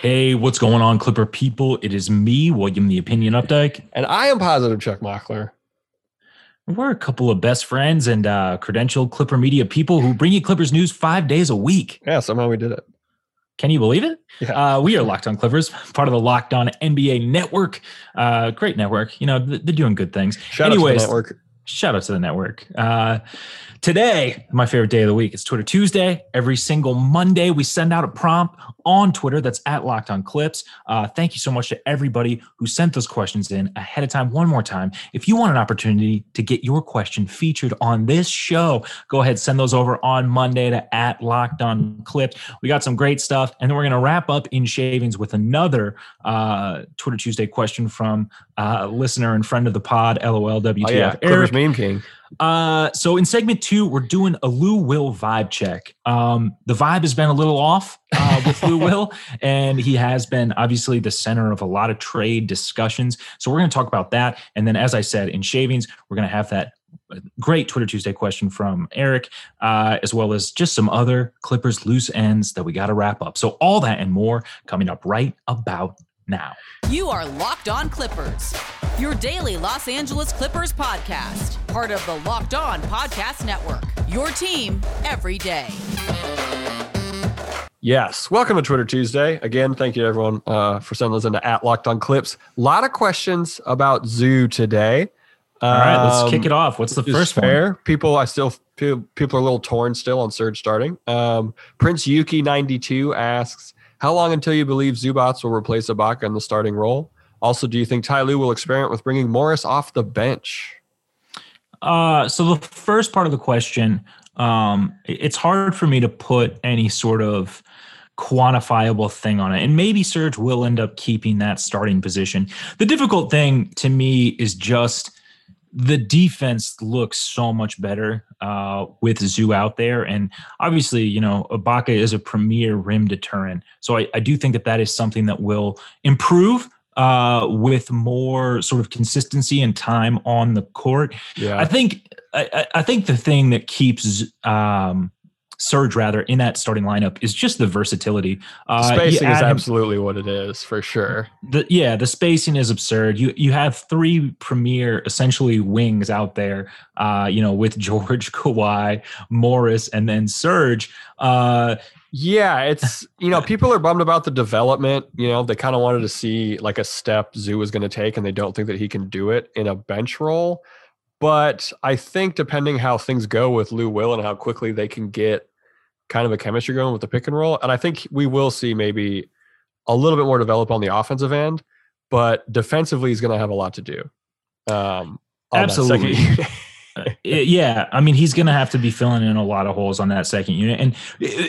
Hey, what's going on, Clipper people? It is me, William the Opinion Updike. And I am positive Chuck Mockler. We're a couple of best friends and uh, credentialed Clipper media people who bring you Clippers news five days a week. Yeah, somehow we did it. Can you believe it? Yeah. Uh, we are Locked On Clippers, part of the Locked On NBA network. Uh, great network. You know, they're doing good things. Shout Anyways, out to the network. shout out to the network. Uh, today, my favorite day of the week. It's Twitter Tuesday. Every single Monday, we send out a prompt on Twitter that's at Locked On Clips. Uh, thank you so much to everybody who sent those questions in ahead of time. One more time, if you want an opportunity to get your question featured on this show, go ahead send those over on Monday to at Locked On Clips. We got some great stuff, and then we're going to wrap up in shavings with another uh, Twitter Tuesday question from uh, listener and friend of the pod, LOL WTF. Oh, yeah. Clippers meme king. Uh, so in segment two, we're doing a Lou Will vibe check. Um, the vibe has been a little off uh, with Lou Will, and he has been obviously the center of a lot of trade discussions. So we're going to talk about that, and then, as I said, in shavings, we're going to have that great Twitter Tuesday question from Eric, uh, as well as just some other Clippers loose ends that we got to wrap up. So all that and more coming up right about now. You are Locked On Clippers, your daily Los Angeles Clippers podcast, part of the Locked On Podcast Network. Your team every day. Yes. Welcome to Twitter Tuesday. Again, thank you everyone uh, for sending those into at Locked On Clips. A lot of questions about Zoo today. All right, let's Um, kick it off. What's the which is first one? People, I still feel people are a little torn still on Serge starting. Um, Prince Yuki ninety two asks, "How long until you believe Zubac will replace Ibaka in the starting role? Also, do you think Ty Lue will experiment with bringing Morris off the bench?" Uh, so the first part of the question, um, it's hard for me to put any sort of quantifiable thing on it. And maybe Serge will end up keeping that starting position. The difficult thing to me is just the defense looks so much better uh, with Zoo out there. And obviously, you know, Ibaka is a premier rim deterrent. So I, I do think that that is something that will improve uh, with more sort of consistency and time on the court. Yeah, I think I, I- I think the thing that keeps um, Serge rather in that starting lineup is just the versatility. Uh, spacing is add him- absolutely what it is for sure. the yeah the spacing is absurd. You you have three premier essentially wings out there. Uh, you know with George, Kawhi, Morris, and then Surge. Uh, Yeah, it's you know people are bummed about the development. You know they kind of wanted to see like a step Zoo was going to take, and they don't think that he can do it in a bench role. But I think depending how things go with Lou Will and how quickly they can get kind of a chemistry going with the pick and roll, and I think we will see maybe a little bit more develop on the offensive end. But defensively, he's going to have a lot to do. Um, on that second Absolutely. Uh, yeah, I mean, he's going to have to be filling in a lot of holes on that second unit. And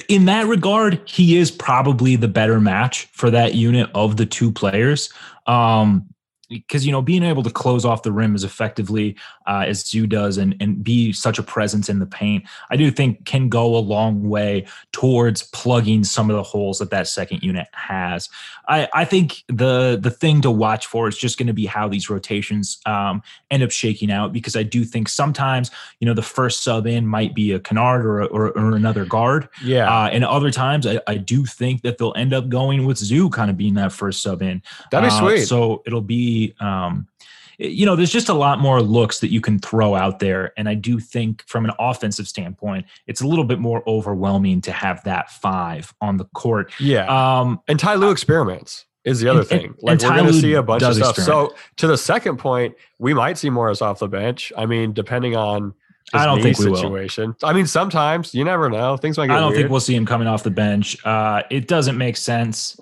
in that regard, he is probably the better match for that unit of the two players. Um, because you know being able to close off the rim as effectively uh, as Zoo does and and be such a presence in the paint, I do think can go a long way towards plugging some of the holes that that second unit has. I I think the the thing to watch for is just going to be how these rotations um, end up shaking out because I do think sometimes you know the first sub in might be a Kennard or or, or another guard, yeah, uh, and other times I, I do think that they'll end up going with Zoo kind of being that first sub in. that'd be Uh, sweet. So it'll be, um, you know, there's just a lot more looks that you can throw out there. And I do think from an offensive standpoint, it's a little bit more overwhelming to have that five on the court. yeah, Um, And Ty Lue experiments is the other And- thing. Like we're going to see a bunch of stuff. experiment. So to the second point, we might see Morris off the bench. I mean, depending on I don't think we will. situation. I mean, sometimes you never know. Things might get I don't weird. think we'll see him coming off the bench. Uh, it doesn't make sense.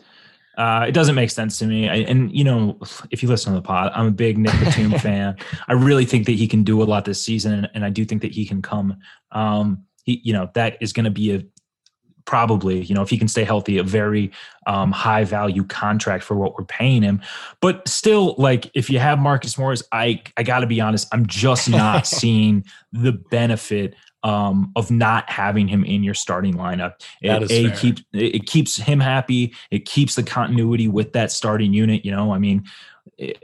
Uh, it doesn't make sense to me. I, and you know, if you listen to the pod, I'm a big Nick Batum fan. I really think that he can do a lot this season, and, and I do think that he can come. Um, he, you know, that is going to be a probably, you know, if he can stay healthy, a very um, high value contract for what we're paying him. But still, like if you have Marcus Morris, I I got to be honest, I'm just not seeing the benefit um, of not having him in your starting lineup. It, a keeps it keeps him happy. It keeps the continuity with that starting unit. You know, I mean,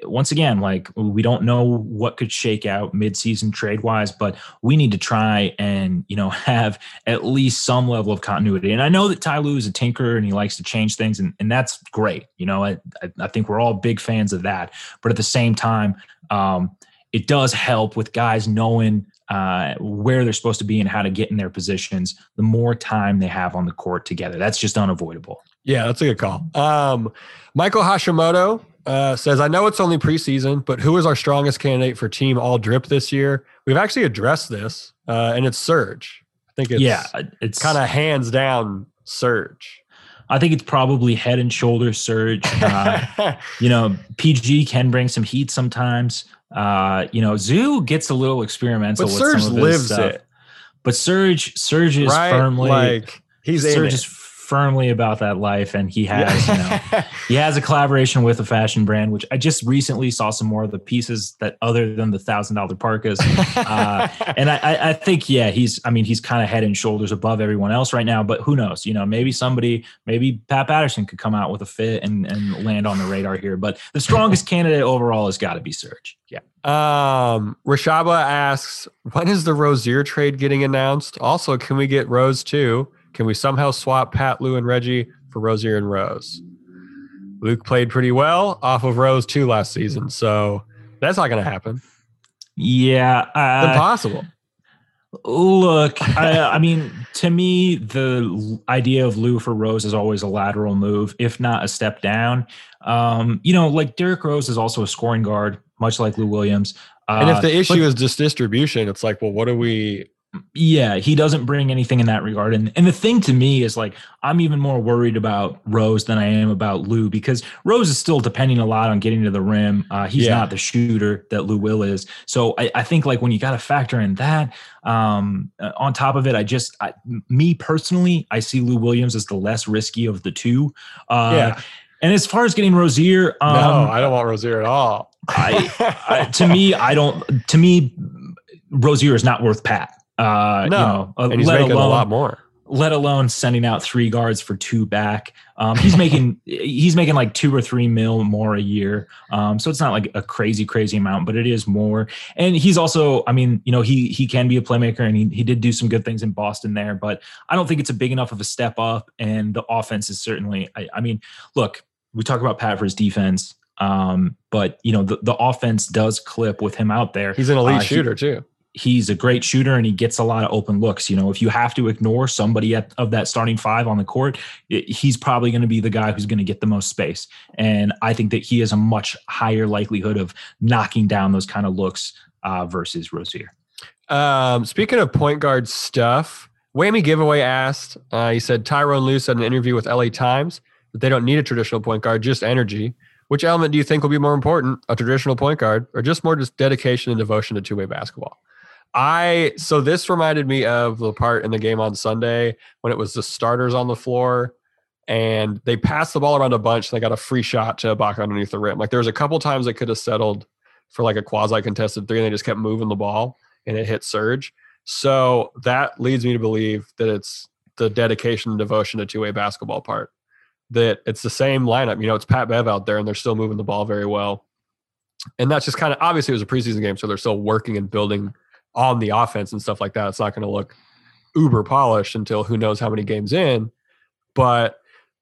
once again, like we don't know what could shake out midseason trade wise, but we need to try and you know have at least some level of continuity. And I know that Ty Lue is a tinker and he likes to change things, and, and that's great. You know, I, I think we're all big fans of that. But at the same time, um, it does help with guys knowing uh, where they're supposed to be and how to get in their positions. The more time they have on the court together, that's just unavoidable. Yeah, that's a good call. Um, Michael Hashimoto uh, says, I know it's only preseason, but who is our strongest candidate for team all drip this year? We've actually addressed this, uh, and it's Serge. I think it's yeah, it's kind of hands down Serge. I think it's probably head and shoulders Serge. Uh, you know, PG can bring some heat sometimes. Uh, you know, Zoo gets a little experimental. With Serge. But Serge lives it. But Serge, Serge is right? firmly like he's Serge is firmly about that life and he has you know he has a collaboration with a fashion brand which i just recently saw some more of the pieces that other than the thousand dollar parkas. Uh, and I, I think yeah he's i mean he's kind of head and shoulders above everyone else right now but who knows? You know maybe somebody maybe pat patterson could come out with a fit and and land on the radar here but the strongest candidate overall has got to be serge. Yeah. Um rashaba asks when is the rozier trade getting announced? Also can we get rose too can we somehow swap Pat, Lou, and Reggie for Rozier and Rose? Luke played pretty well off of Rose too last season, so that's not going to happen. Yeah, uh, impossible. Look, I, I, mean, to me, the idea of Lou for Rose is always a lateral move, if not a step down. Um, you know, like Derrick Rose is also a scoring guard, much like Lou Williams. Uh, and if the uh, issue but, is just distribution, it's like, well, what do we yeah, he doesn't bring anything in that regard. And and the thing to me is like I'm even more worried about Rose than I am about Lou because Rose is still depending a lot on getting to the rim. Uh, he's yeah. not the shooter that Lou Will is. So I, I think like when you got to factor in that, um, uh, on top of it, I just I, me personally, I see Lou Williams as the less risky of the two. Uh, yeah. And as far as getting Rozier, um, no, I don't want Rozier at all. I, I to me, I don't. To me, Rozier is not worth Pat. Uh, no, you know, uh, and he's making alone, a lot more. Let alone sending out three guards for two back. Um, he's making he's making like two or three mil more a year. Um, so it's not like a crazy crazy amount, but it is more. And he's also, I mean, you know, he he can be a playmaker, and he he did do some good things in Boston there. But I don't think it's a big enough of a step up. And the offense is certainly. I, I mean, look, we talk about Pat for his defense. Um, but you know the, the offense does clip with him out there. He's an elite uh, shooter he, too he's a great shooter and he gets a lot of open looks. You know, if you have to ignore somebody at, of that starting five on the court, it, he's probably going to be the guy who's going to get the most space. And I think that he has a much higher likelihood of knocking down those kind of looks uh, versus Rozier. Um, speaking of point guard stuff, Whammy Giveaway asked, uh, he said Tyronn Lue said in an interview with LA Times that they don't need a traditional point guard, just energy. Which element do you think will be more important, a traditional point guard or just more just dedication and devotion to two way basketball? I so this reminded me of the part in the game on Sunday when it was the starters on the floor and they passed the ball around a bunch. And they got a free shot to Ibaka underneath the rim. Like there was a couple times they could have settled for like a quasi contested three, and they just kept moving the ball and it hit Serge. So that leads me to believe that it's the dedication and devotion to two way basketball part. That it's the same lineup. You know, it's Pat Bev out there, and they're still moving the ball very well. And that's just kind of obviously it was a preseason game, so they're still working and building on the offense and stuff like that. It's not going to look uber polished until who knows how many games in. But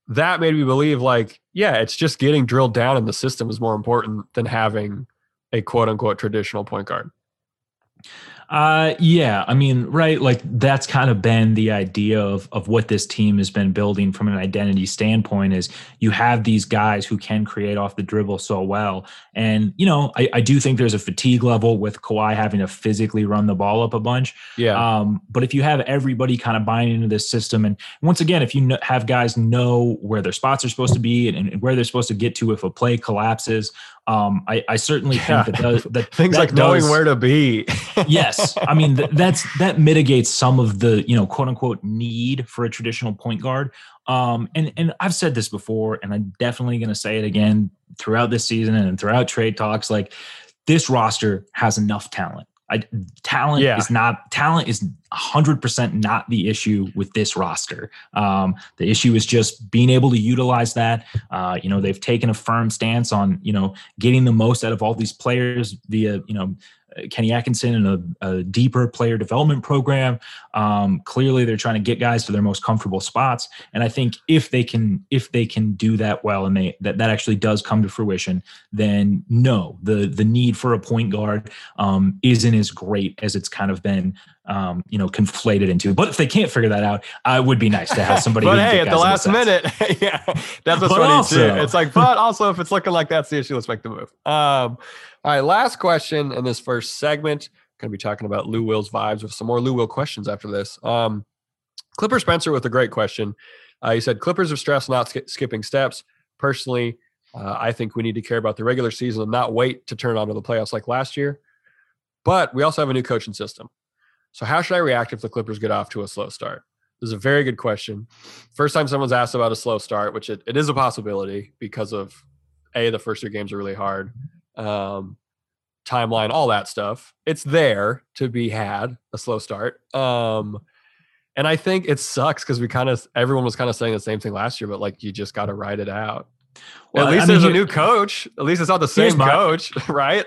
that made me believe, like, yeah, it's just getting drilled down in the system is more important than having a quote unquote traditional point guard. Uh, yeah, I mean, right, like that's kind of been the idea of of what this team has been building from an identity standpoint. Is you have these guys who can create off the dribble so well, and you know, I, I do think there's a fatigue level with Kawhi having to physically run the ball up a bunch. Yeah. Um, but if you have everybody kind of buying into this system, and once again, if you have guys know where their spots are supposed to be and, and where they're supposed to get to if a play collapses, um, I, I certainly yeah. think that, does, that things that like does, knowing where to be. yes, I mean, th- that's that mitigates some of the you know quote unquote need for a traditional point guard. Um, and and I've said this before, and I'm definitely going to say it again throughout this season and throughout trade talks. Like this roster has enough talent. I, talent Yeah. is not talent is 100% not the issue with this roster. Um, the issue is just being able to utilize that. Uh, you know, they've taken a firm stance on you know getting the most out of all these players via you know Kenny Atkinson and a, a deeper player development program. Um, clearly, they're trying to get guys to their most comfortable spots, and I think if they can if they can do that well, and they that that actually does come to fruition, then no, the the need for a point guard um, isn't as great as it's kind of been um, you know conflated into. But if they can't figure that out, uh, it would be nice to have somebody. but hey, at the last minute, yeah, that's what's But funny also- too. It's like, but also if it's looking like that's the issue, let's make the move. Um, all right, last question in this first segment. Going to be talking about Lou Will's vibes with some more Lou Will questions after this. Um, Clipper Spencer with a great question. Uh, he said, Clippers are stressed not sk- skipping steps. Personally, uh, I think we need to care about the regular season and not wait to turn on to the playoffs like last year. But we also have a new coaching system. So, how should I react if the Clippers get off to a slow start? This is a very good question. First time someone's asked about a slow start, which it, it is a possibility because of A, the first two games are really hard, um, timeline, all that stuff. It's there to be had, a slow start. Um, and I think it sucks because we kind of, everyone was kind of saying the same thing last year, but like you just got to ride it out. Well, At least I mean, there's a new coach. At least it's not the same my- coach, right?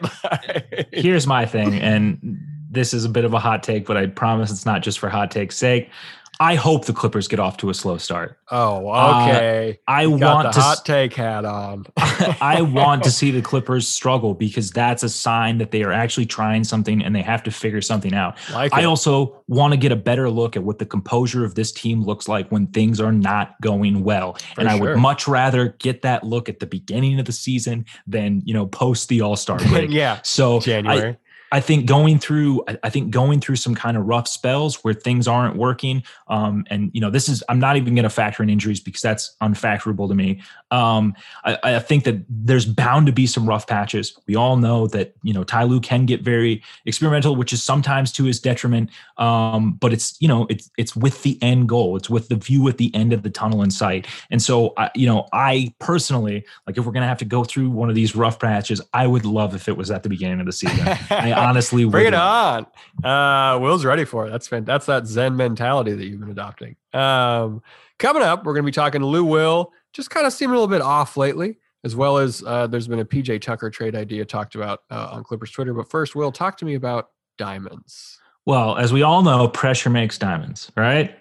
here's my thing, and this is a bit of a hot take, but I promise it's not just for hot take's sake. I hope the Clippers get off to a slow start. oh, Uh, okay. I You got want the to hot take hat on. I want to see the Clippers struggle because that's a sign that they are actually trying something and they have to figure something out. like I it. also want to get a better look at what the composure of this team looks like when things are not going well. and I would much rather get that look at the beginning of the season than, you know, post the All-Star break. yeah, So January. I think going through, I- I think going through some kind of rough spells where things aren't working, um, and you know, this is I'm not even going to factor in injuries because that's unfactorable to me. Um, I, I think that there's bound to be some rough patches. We all know that you know Ty Lue can get very experimental, which is sometimes to his detriment. Um, but it's you know it's it's with the end goal. It's with the view at the end of the tunnel in sight. And so I, you know, I personally like if we're gonna have to go through one of these rough patches, I would love if it was at the beginning of the season. I honestly. Bring it on. Uh, Will's ready for it. That's that's that Zen mentality that you've been adopting. Um, coming up, we're going to be talking to Lou Will, just kind of seemed a little bit off lately, as well as uh, there's been a PJ Tucker trade idea talked about uh, on Clippers Twitter. But first, Will, talk to me about diamonds. Well, as we all know, pressure makes diamonds, right?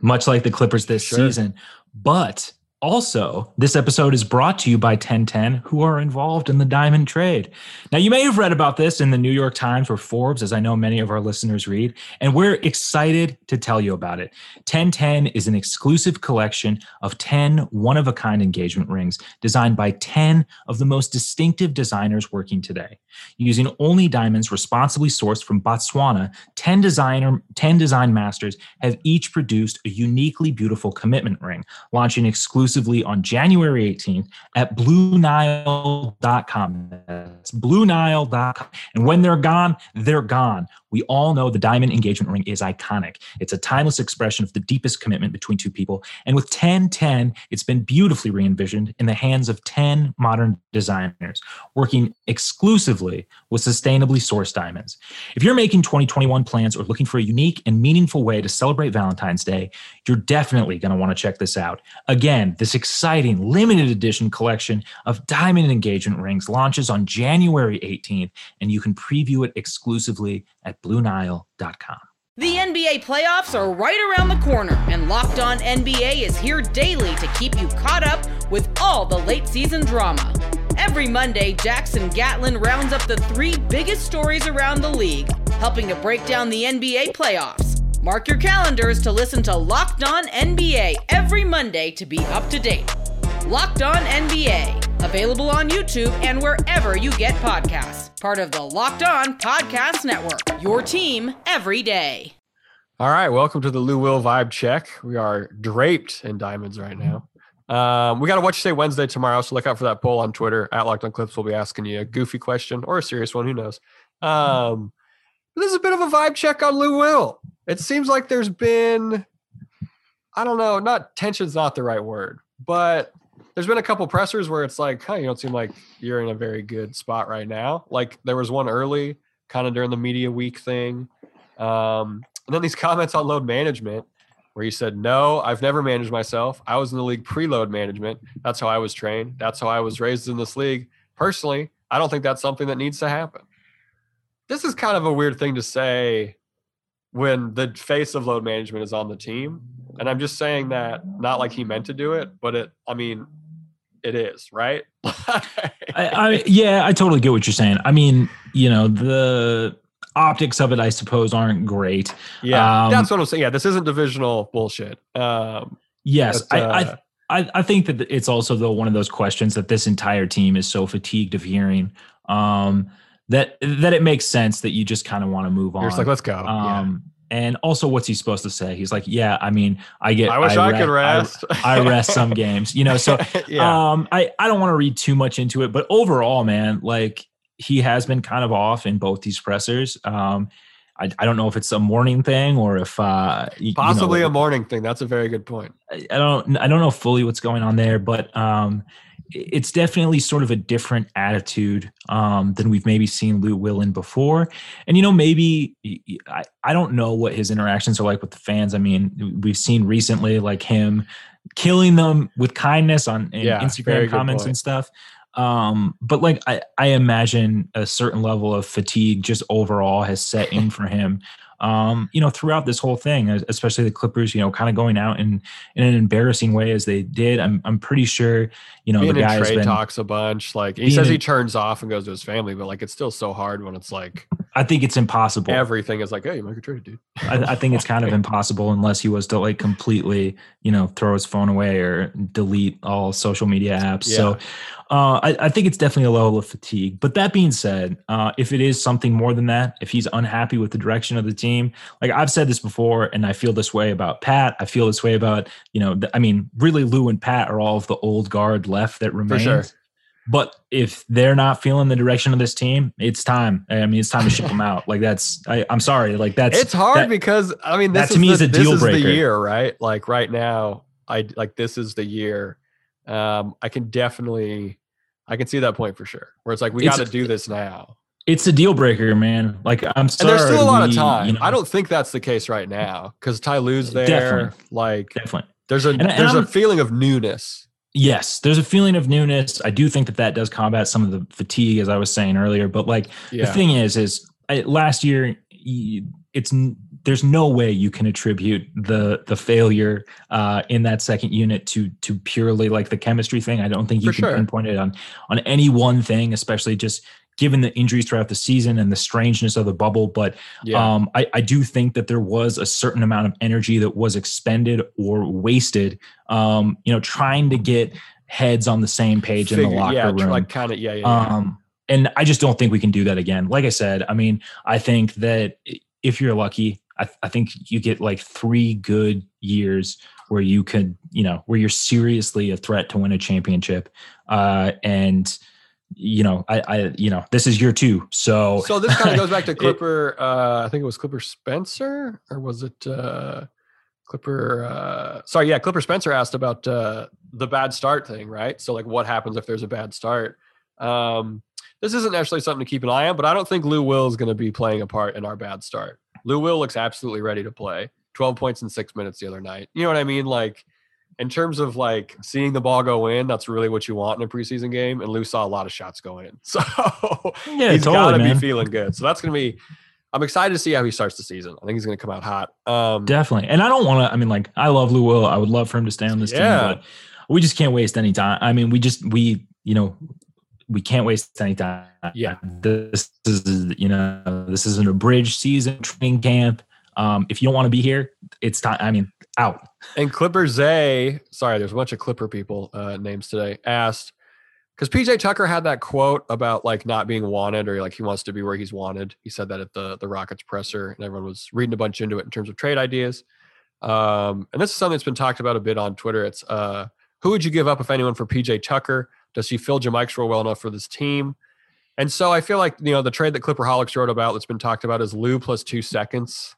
Much like the Clippers this Sure. season. But also, this episode is brought to you by 1010, who are involved in the diamond trade. Now, you may have read about this in the New York Times or Forbes, as I know many of our listeners read, and we're excited to tell you about it. 1010 is an exclusive collection of 10 one of a kind engagement rings designed by 10 of the most distinctive designers working today. Using only diamonds responsibly sourced from Botswana, 10 designer 10 design masters have each produced a uniquely beautiful commitment ring, launching exclusively on January 18th at BlueNile.com. That's BlueNile.com. And when they're gone, they're gone. We all know the diamond engagement ring is iconic. It's a timeless expression of the deepest commitment between two people. And with 1010, it's been beautifully re envisioned in the hands of 10 modern designers working exclusively with sustainably sourced diamonds. If you're making 2021 plans or looking for a unique and meaningful way to celebrate Valentine's Day, you're definitely going to want to check this out. Again, this exciting limited edition collection of diamond engagement rings launches on January 18th, and you can preview it exclusively at BlueNile.com. The NBA playoffs are right around the corner, and Locked On NBA is here daily to keep you caught up with all the late season drama. Every Monday, Jackson Gatlin rounds up the three biggest stories around the league, helping to break down the NBA playoffs. Mark your calendars to listen to Locked On NBA every Monday to be up to date. Locked On NBA, available on YouTube and wherever you get podcasts. Part of the Locked On Podcast Network. Your team every day. All right, welcome to the Lou Will vibe check. We are draped in diamonds right now. Um, we got a what you say Wednesday tomorrow, so look out for that poll on Twitter at Locked On Clips. We'll be asking you a goofy question or a serious one, who knows. Um, This is a bit of a vibe check on Lou Will. It seems like there's been, I don't know, not tension's not the right word, but there's been a couple pressers where it's like, huh, you don't seem like you're in a very good spot right now. Like there was one early, kind of during the media week thing. Um, and then these comments on load management where he said, No, I've never managed myself. I was in the league preload management. That's how I was trained. That's how I was raised in this league. Personally, I don't think that's something that needs to happen. This is kind of a weird thing to say when the face of load management is on the team. And I'm just saying that not like he meant to do it, but it, I mean, it is, right? I, I, yeah, I totally get what you're saying. I mean, you know, the optics of it, I suppose, aren't great. Yeah, um, that's what I'm saying. Yeah, this isn't divisional bullshit. Um, yes, but, uh, I, I, I think that it's also though one of those questions that this entire team is so fatigued of hearing. Um, that that it makes sense that you just kind of want to move on. You're like, let's go. Um, yeah. And also, what's he supposed to say? He's like, "Yeah, I mean, I get. I wish I, I could rest. I, I, rest some games, you know. So, yeah. um, I I don't want to read too much into it, but overall, man, like he has been kind of off in both these pressers. Um, I, I don't know if it's a morning thing or if uh, possibly you know, a morning thing. That's a very good point. I, I don't I don't know fully what's going on there, but um, it's definitely sort of a different attitude um, than we've maybe seen Lou Will in before. And, you know, maybe I, I don't know what his interactions are like with the fans. I mean, we've seen recently like him killing them with kindness on yeah, Instagram comments and stuff. Um, but like I, I imagine a certain level of fatigue just overall has set in for him um, you know, throughout this whole thing, especially the Clippers, you know, kind of going out in in an embarrassing way as they did. I'm I'm pretty sure, you know, being the guy in trade talks a bunch. Like he says, he turns off and goes to his family, but like it's still so hard when it's like. I think it's impossible. Everything is like, hey, you might get traded, dude. I, I think it's kind of impossible unless he was to like completely, you know, throw his phone away or delete all social media apps. Yeah. So uh, I, I, think it's definitely a level of fatigue. But that being said, uh, if it is something more than that, if he's unhappy with the direction of the team, like I've said this before, and I feel this way about Pat. I feel this way about you know, I mean, really, Lou and Pat are all of the old guard left that remains. Sure. But if they're not feeling the direction of this team, it's time. I mean, it's time to ship them out. Like that's, I, am sorry, like that's. It's hard that, because I mean, this that to me the, is a deal breaker. the year, right? Like right now, I like this is the year. Um, I can definitely I can see that point for sure. Where it's like we got to do this now. It's a deal breaker, man. Like I'm sorry. And there's still a lot we, of time. You know, I don't think that's the case right now because Ty Lue's there. Definitely. Like definitely. There's a and, there's and a feeling of newness. Yes, there's a feeling of newness. I do think that that does combat some of the fatigue, as I was saying earlier. But like yeah. the thing is, is I, last year it's there's no way you can attribute the the failure uh, in that second unit to to purely like the chemistry thing. I don't think you For can sure. pinpoint it on on any one thing, especially just given the injuries throughout the season and the strangeness of the bubble. But yeah. um, I, I, do think that there was a certain amount of energy that was expended or wasted, um, you know, trying to get heads on the same page Figure, in the locker yeah, room. Like kind of, yeah, yeah, yeah. Um, and I just don't think we can do that again. Like I said, I mean, I think that if you're lucky, I, I think you get like three good years where you could, you know, where you're seriously a threat to win a championship. Uh, and you know, I, I, you know, this is year two. So, so this kind of goes back to Clipper. uh, I think it was Clipper Spencer, or was it uh, Clipper? Uh, sorry, yeah, Clipper Spencer asked about uh, the bad start thing, right? So, like, what happens if there's a bad start? Um, this isn't necessarily something to keep an eye on, but I don't think Lou Will is going to be playing a part in our bad start. Lou Will looks absolutely ready to play. 12 points in six minutes the other night. You know what I mean? Like, in terms of like seeing the ball go in, that's really what you want in a preseason game. And Lou saw a lot of shots go in. So yeah, he's totally, got to be feeling good. So that's going to be, I'm excited to see how he starts the season. I think he's going to come out hot. Um, Definitely. And I don't want to, I mean, like, I love Lou Will. I would love for him to stay on this yeah. team, but we just can't waste any time. I mean, we just, we, you know, we can't waste any time. Yeah, this is you know this is an abridged season training camp. Um, if you don't want to be here, it's time. I mean, out. And Clipper Zay, sorry, there's a bunch of Clipper people uh, names today. Asked because PJ Tucker had that quote about like not being wanted or like he wants to be where he's wanted. He said that at the the Rockets presser, and everyone was reading a bunch into it in terms of trade ideas. Um, and this is something that's been talked about a bit on Twitter. It's uh, who would you give up if anyone for PJ Tucker? Does he fill JaMychal's role well enough for this team? And so I feel like you know the trade that Clipper Holics wrote about that's been talked about is Lou plus two seconds,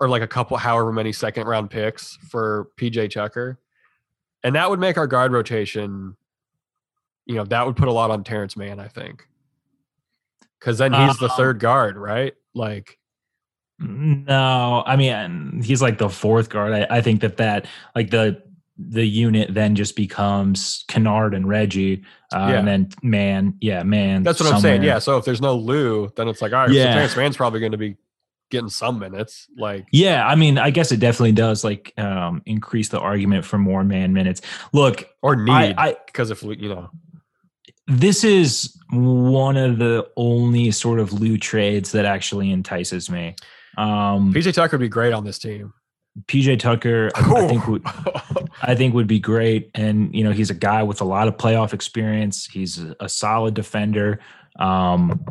or like a couple, however many second round picks for PJ Tucker, and that would make our guard rotation. You know that would put a lot on Terance Mann, I think, because then he's the Um, third guard, right? Like, No, I mean he's like the fourth guard. I, I think that that like the the unit then just becomes Kennard and Reggie, uh, Yeah. and then man, yeah, man. that's what I'm saying. Yeah. So if there's no Lou, then it's like, all right, so Yeah. Terance Mann's probably going to be getting some minutes. Like, Yeah, I mean, I guess it definitely does like um, increase the argument for more man minutes. Look, or need because if you know, this is one of the only sort of Lou trades that actually entices me. Um, PJ Tucker would be great on this team. PJ Tucker, I, I think would I think would be great, and you know he's a guy with a lot of playoff experience. He's a solid defender, um,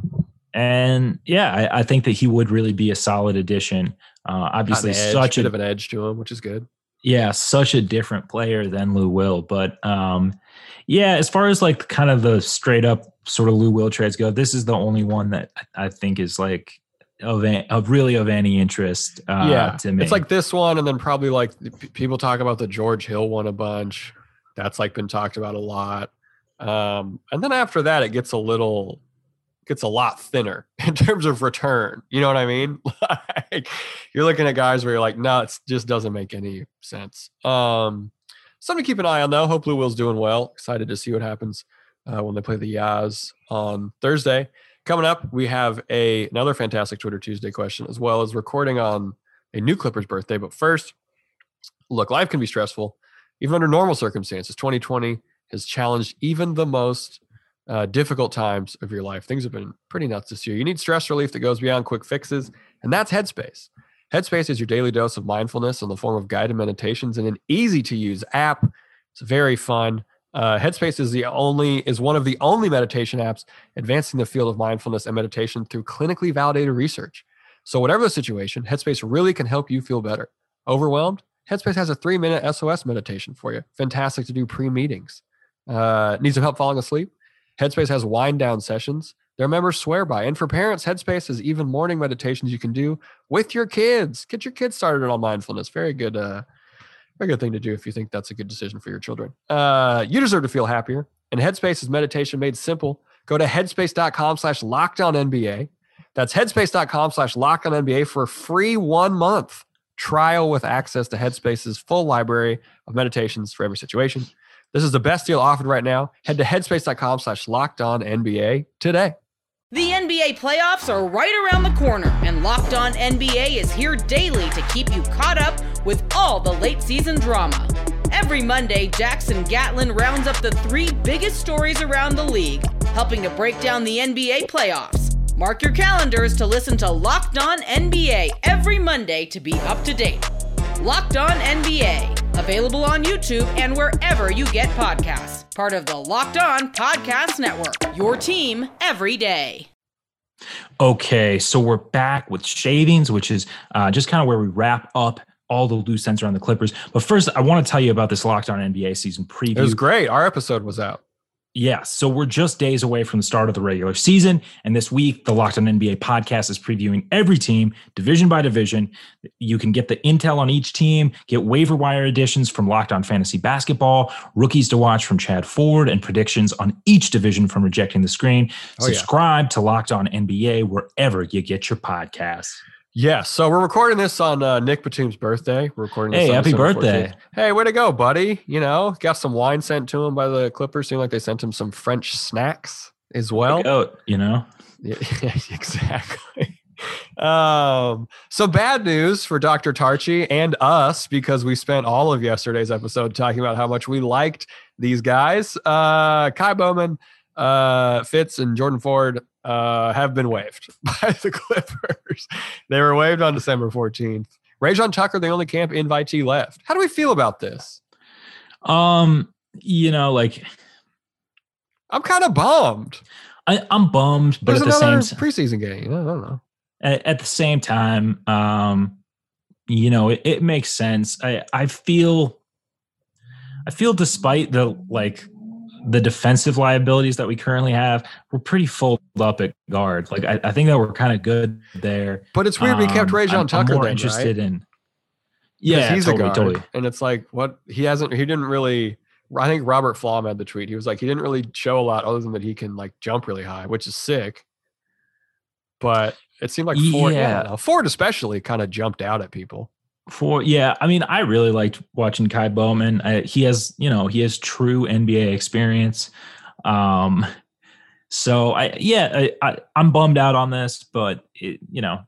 and yeah, I, I think that he would really be a solid addition. Uh, obviously, edge, such bit of an edge to him, which is good. yeah, such a different player than Lou Will. But um, yeah, as far as like kind of the straight up sort of Lou Will trades go, this is the only one that I think is like of, a- of really of any interest. Uh, yeah, to me, it's like this one, and then probably like people talk about the George Hill one a bunch. That's like been talked about a lot. Um, and then after that, it gets a little gets a lot thinner in terms of return. You know what I mean? like you're looking at guys where you're like, no, it just doesn't make any sense. Um, something to keep an eye on though. Hope Lou Will's doing well. Excited to see what happens uh, when they play the Jazz on Thursday. Coming up, we have a another fantastic Twitter Tuesday question, as well as recording on a new Clippers birthday. But first, look, life can be stressful, even under normal circumstances. 2020 has challenged even the most uh, difficult times of your life. Things have been pretty nuts this year. You need stress relief that goes beyond quick fixes, and that's Headspace. Headspace is your daily dose of mindfulness in the form of guided meditations and an easy to use app. It's very fun. Uh, Headspace is the only is one of the only meditation apps advancing the field of mindfulness and meditation through clinically validated research. So whatever the situation, Headspace really can help you feel better. Overwhelmed? Headspace has a three-minute SOS meditation for you. Fantastic to do pre-meetings. Uh, need some help falling asleep? Headspace has wind down sessions their members swear by. And for parents, Headspace has even morning meditations you can do with your kids. Get your kids started on mindfulness. Very good, uh, very good thing to do if you think that's a good decision for your children. Uh, you deserve to feel happier. And Headspace is meditation made simple. Go to headspace.com slash locked on NBA. That's headspace.com slash locked on for a free one month trial with access to Headspace's full library of meditations for every situation. This is the best deal offered right now. Head to headspace.com slash locked on NBA today. The NBA playoffs are right around the corner, and Locked On NBA is here daily to keep you caught up with all the late season drama. Every Monday, Jackson Gatlin rounds up the three biggest stories around the league, helping to break down the NBA playoffs. Mark your calendars to listen to Locked On NBA every Monday to be up to date. Locked On NBA, available on YouTube and wherever you get podcasts. Part of the Locked On Podcast Network, your team every day. Okay, so we're back with shavings, which is uh, just kind of where we wrap up all the loose ends around the Clippers. But first, I want to tell you about this Locked On NBA season preview. It was great. Our episode was out. Yeah, so we're just days away from the start of the regular season. And this week, the Locked On NBA podcast is previewing every team, division by division. You can get the intel on each team, get waiver wire additions from Locked On Fantasy Basketball, rookies to watch from Chad Ford, and predictions on each division from Rejecting the Screen. Oh, yeah. Subscribe to Locked On NBA wherever you get your podcasts. Yeah, so we're recording this on uh, Nick Batum's birthday. We're recording this Hey, happy December birthday. 14th. Hey, way to go, buddy. You know, got some wine sent to him by the Clippers. Seemed like they sent him some French snacks as well. Oh, you know? Yeah, exactly. Um, so bad news for Dr. Tarchi and us because we spent all of yesterday's episode talking about how much we liked these guys. Uh, Ky Bowman, uh, Fitz, and Jordan Ford uh, have been waived by the Clippers. they were waived on December 14th. Rayjon Tucker, the only camp invitee left. How do we feel about this? Um, you know, like I'm kind of bummed. I, I'm bummed, but There's at the same preseason game. I don't know. at, at the same time, um, you know, it, it makes sense. I, I feel, I feel despite the like the defensive liabilities that we currently have, we're pretty full up at guard. Like I, I think that we're kind of good there. But it's weird we kept Um, Rayjon I'm- I'm Tucker more then, interested right? in. Yeah, he's totally, a guard, totally. and it's like what he hasn't. He didn't really. I think Robert Flom had the tweet. He was like, he didn't really show a lot other than that he can like jump really high, which is sick. But it seemed like Ford, yeah, Yeah. Ford especially kind of jumped out at people. For yeah, I mean, I really liked watching Ky Bowman. I, he has, you know, he has true NBA experience. Um, so I, yeah, I, I, I'm bummed out on this, but it, you know,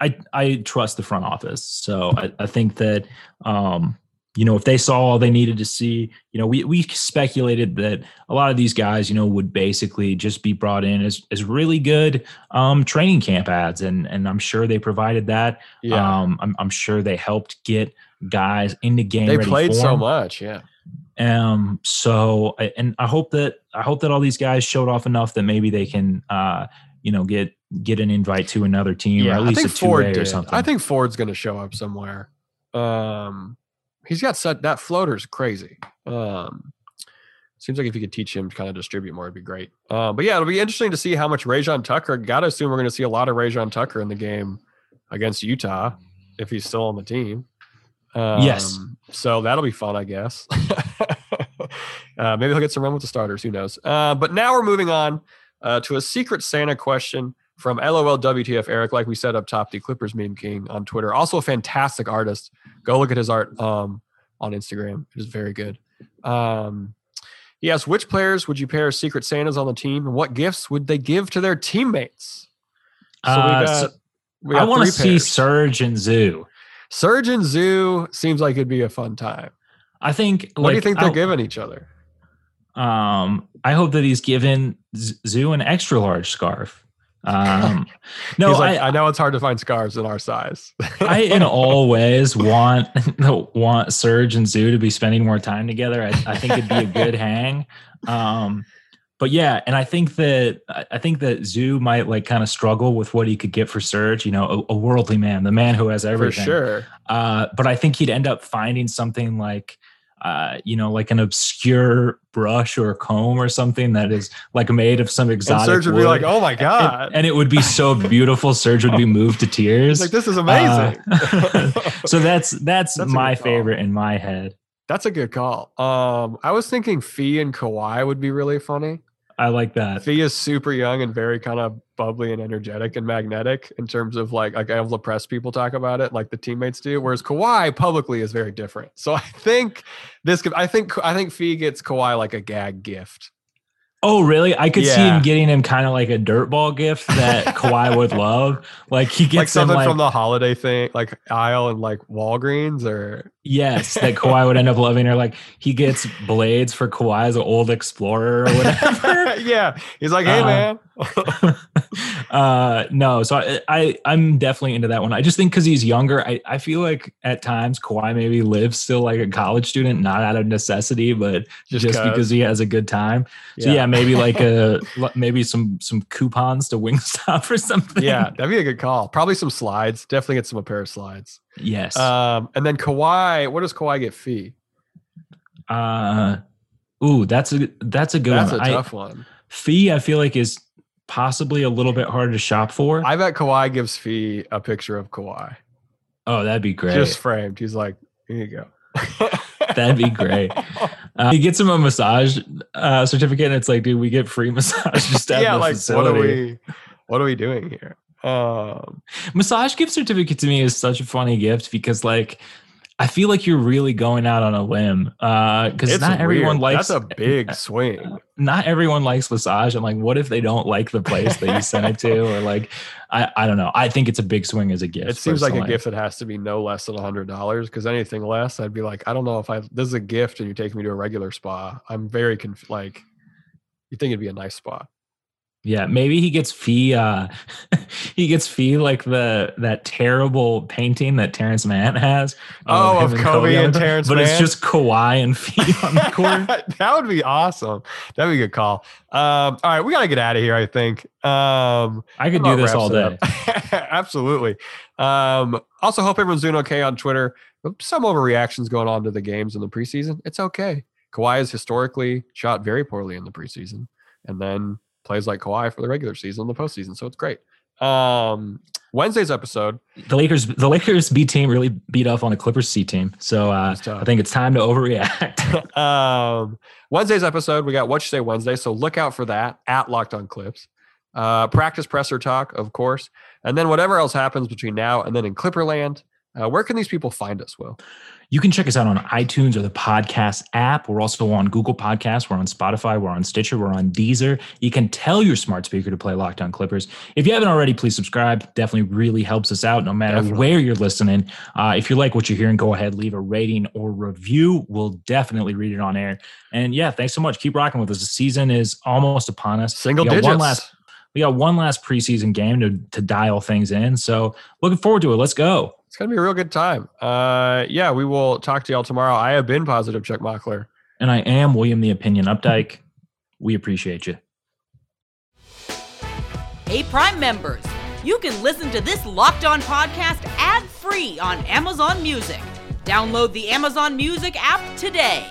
I, I trust the front office. So I, I think that, um, you know, if they saw all they needed to see, you know, we we speculated that a lot of these guys, you know, would basically just be brought in as as really good um, training camp ads, and and I'm sure they provided that. Yeah, Um, I'm, I'm sure they helped get guys into game. they played so much. Yeah, Um, so and I hope that I hope that all these guys showed off enough that maybe they can, uh, you know, get get an invite to another team or at least a two Ford or something. I think Ford's going to show up somewhere. Um, he's got such that floater's crazy. Um, seems like if you could teach him to kind of distribute more, it'd be great. Um, but yeah, it'll be interesting to see how much Rayjon Tucker. Got to assume we're going to see a lot of Rayjon Tucker in the game against Utah if he's still on the team. Um, Yes. So that'll be fun, I guess. uh, maybe he'll get some run with the starters. Who knows? Uh, but now we're moving on uh, to a secret Santa question from LOL WTF Eric. Like we said up top, the Clippers meme king on Twitter. Also a fantastic artist. Go look at his art um, on Instagram. It is very good. Um, he asked, which players would you pair as secret Santas on the team, and what gifts would they give to their teammates? So we Uh, got. so we I want to see. Serge and Zoo. Serge and Zoo seems like it'd be a fun time. I think. What do you think they're I- giving each other? Um, I hope that he's given Zoo an extra large scarf. Um, no, like, I, I, know it's hard to find scarves in our size. I in all ways want want Serge and Zoo to be spending more time together. I, I think it'd be a good hang. Um, but yeah, and I think that I think that Zoo might like kind of struggle with what he could get for Serge. You know, a, a worldly man, the man who has for everything. sure. Uh, but I think he'd end up finding something like, uh, you know, like an obscure brush or comb or something that is like made of some And exotic. Serge would be like, "Oh my god!" and, it would be so beautiful. Serge would be moved to tears. Like, "This is amazing." Uh, so that's that's, That's my favorite in my head. That's a good call. Um, I was thinking Fee and Kawhi would be really funny. I like that. Fee is super young and very kind of bubbly and energetic and magnetic in terms of like like all the press people talk about it, like the teammates do. Whereas Kawhi publicly is very different. So I think this could. I think I think Fee gets Kawhi like a gag gift. Oh, really? I could see him getting him kind of like a dirtball gift that Kawhi would love. Like he like gets him something like from the holiday thing, like aisle and like Walgreens or yes, that Kawhi would end up loving, her. like he gets blades for Kawhi as an old explorer or whatever. yeah. He's like, hey Uh, man. uh no so I, I i'm definitely into that one i just think because he's younger I, I feel like at times Kawhi maybe lives still like a college student not out of necessity but Just just, 'cause. because he has a good time so yeah, maybe like a maybe some some coupons to wingstop or something Yeah, that'd be a good call. Probably some slides. Definitely get some a pair of slides. yes Um, and then Kawhi, what does Kawhi get fee? uh ooh that's a that's a good That's a one I, tough one. fee i feel like is possibly a little bit harder to shop for I bet Kawhi gives Fee a picture of Kawhi. oh that'd be great Just framed. He's like, here you go. That'd be great. Uh, he gets him a massage uh, certificate, and it's like, dude, we get free massage just at yeah, the like facility. what are we what are we doing here? Um Massage gift certificate to me is such a funny gift because, like, I feel like you're really going out on a limb uh, because it's not everyone weird. likes that's a big swing. not everyone likes massage. I'm like, what if they don't like the place that you sent it to, or like, I I don't know. I think it's a big swing as a gift. It seems like a gift that has to be no less than a hundred dollars because anything less, I'd be like, I don't know if I this is a gift and you're taking me to a regular spa. I'm very conf- like, you think it'd be a nice spa. Yeah, maybe he gets fee. Uh, he gets fee like the that terrible painting that Terance Mann has. Oh, of Kobe on and the- Terance but Mann? it's just Kawhi and fee on the court. that would be awesome. That'd be a good call. Um, all right, we gotta get out of here. I think. Um, I could do this all day. Absolutely. Um, also, hope everyone's doing okay on Twitter. Some overreactions going on to the games in the preseason. It's okay. Kawhi has historically shot very poorly in the preseason, and then plays like Kawhi for the regular season and the postseason. So it's great. Um, Wednesday's episode. The Lakers, the Lakers B team really beat up on the Clippers C team. So uh, I think it's time to overreact. um, Wednesday's episode, we got What You Say Wednesday. So look out for that at Locked On Clips. Uh, practice presser talk, of course. And then whatever else happens between now and then in Clipperland, uh, where can these people find us, Will? You can check us out on iTunes or the podcast app. We're also on Google Podcasts. We're on Spotify. We're on Stitcher. We're on Deezer. You can tell your smart speaker to play Locked On Clippers. If you haven't already, please subscribe. Definitely really helps us out no matter definitely. where you're listening. Uh, if you like what you're hearing, go ahead, leave a rating or review. We'll definitely read it on air. And yeah, thanks so much. Keep rocking with us. The season is almost upon us. Single digits. One last, we got one last preseason game to, to dial things in. So looking forward to it. Let's go. It's gonna be a real good time. Uh, yeah, we will talk to y'all tomorrow. I have been positive, Chuck Mockler, and I am William the Opinion Updike. We appreciate you. Hey, Prime members, you can listen to this Locked On podcast ad free on Amazon Music. Download the Amazon Music app today.